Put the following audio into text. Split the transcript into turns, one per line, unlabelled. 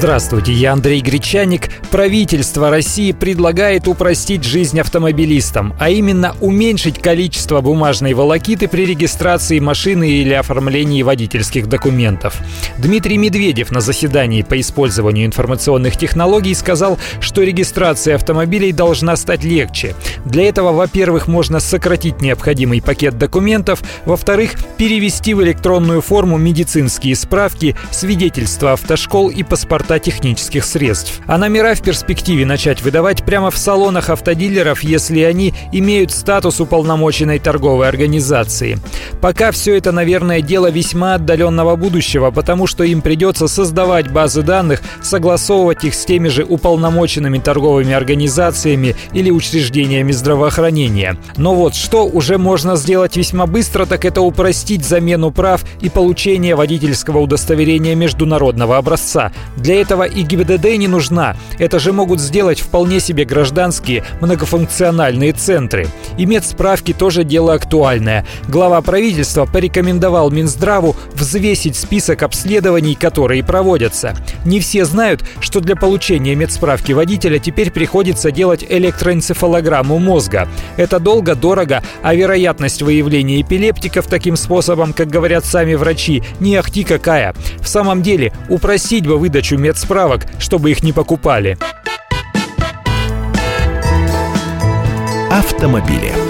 Здравствуйте, я Андрей Гречаник. Правительство России предлагает упростить жизнь автомобилистам, а именно уменьшить количество бумажной волокиты при регистрации машины или оформлении водительских документов. Дмитрий Медведев на заседании по использованию информационных технологий сказал, что регистрация автомобилей должна стать легче. Для этого, во-первых, можно сократить необходимый пакет документов, во-вторых, перевести в электронную форму медицинские справки, свидетельства автошкол и паспорта паспорта технических средств. А номера в перспективе начать выдавать прямо в салонах автодилеров, если они имеют статус уполномоченной торговой организации. Пока все это, наверное, дело весьма отдаленного будущего, потому что им придется создавать базы данных, согласовывать их с теми же уполномоченными торговыми организациями или учреждениями здравоохранения. Но вот что уже можно сделать весьма быстро, так это упростить замену прав и получение водительского удостоверения международного образца. Для этого и ГИБДД не нужна. Это же могут сделать вполне себе гражданские многофункциональные центры. И медсправки тоже дело актуальное. Глава правительства порекомендовал Минздраву взвесить список обследований, которые проводятся. Не все знают, что для получения медсправки водителя теперь приходится делать электроэнцефалограмму мозга. Это долго, дорого, а вероятность выявления эпилептиков таким способом, как говорят сами врачи, не ахти какая. В самом деле, упростить бы выдачу медсправки медсправок, чтобы их не покупали.
Автомобили.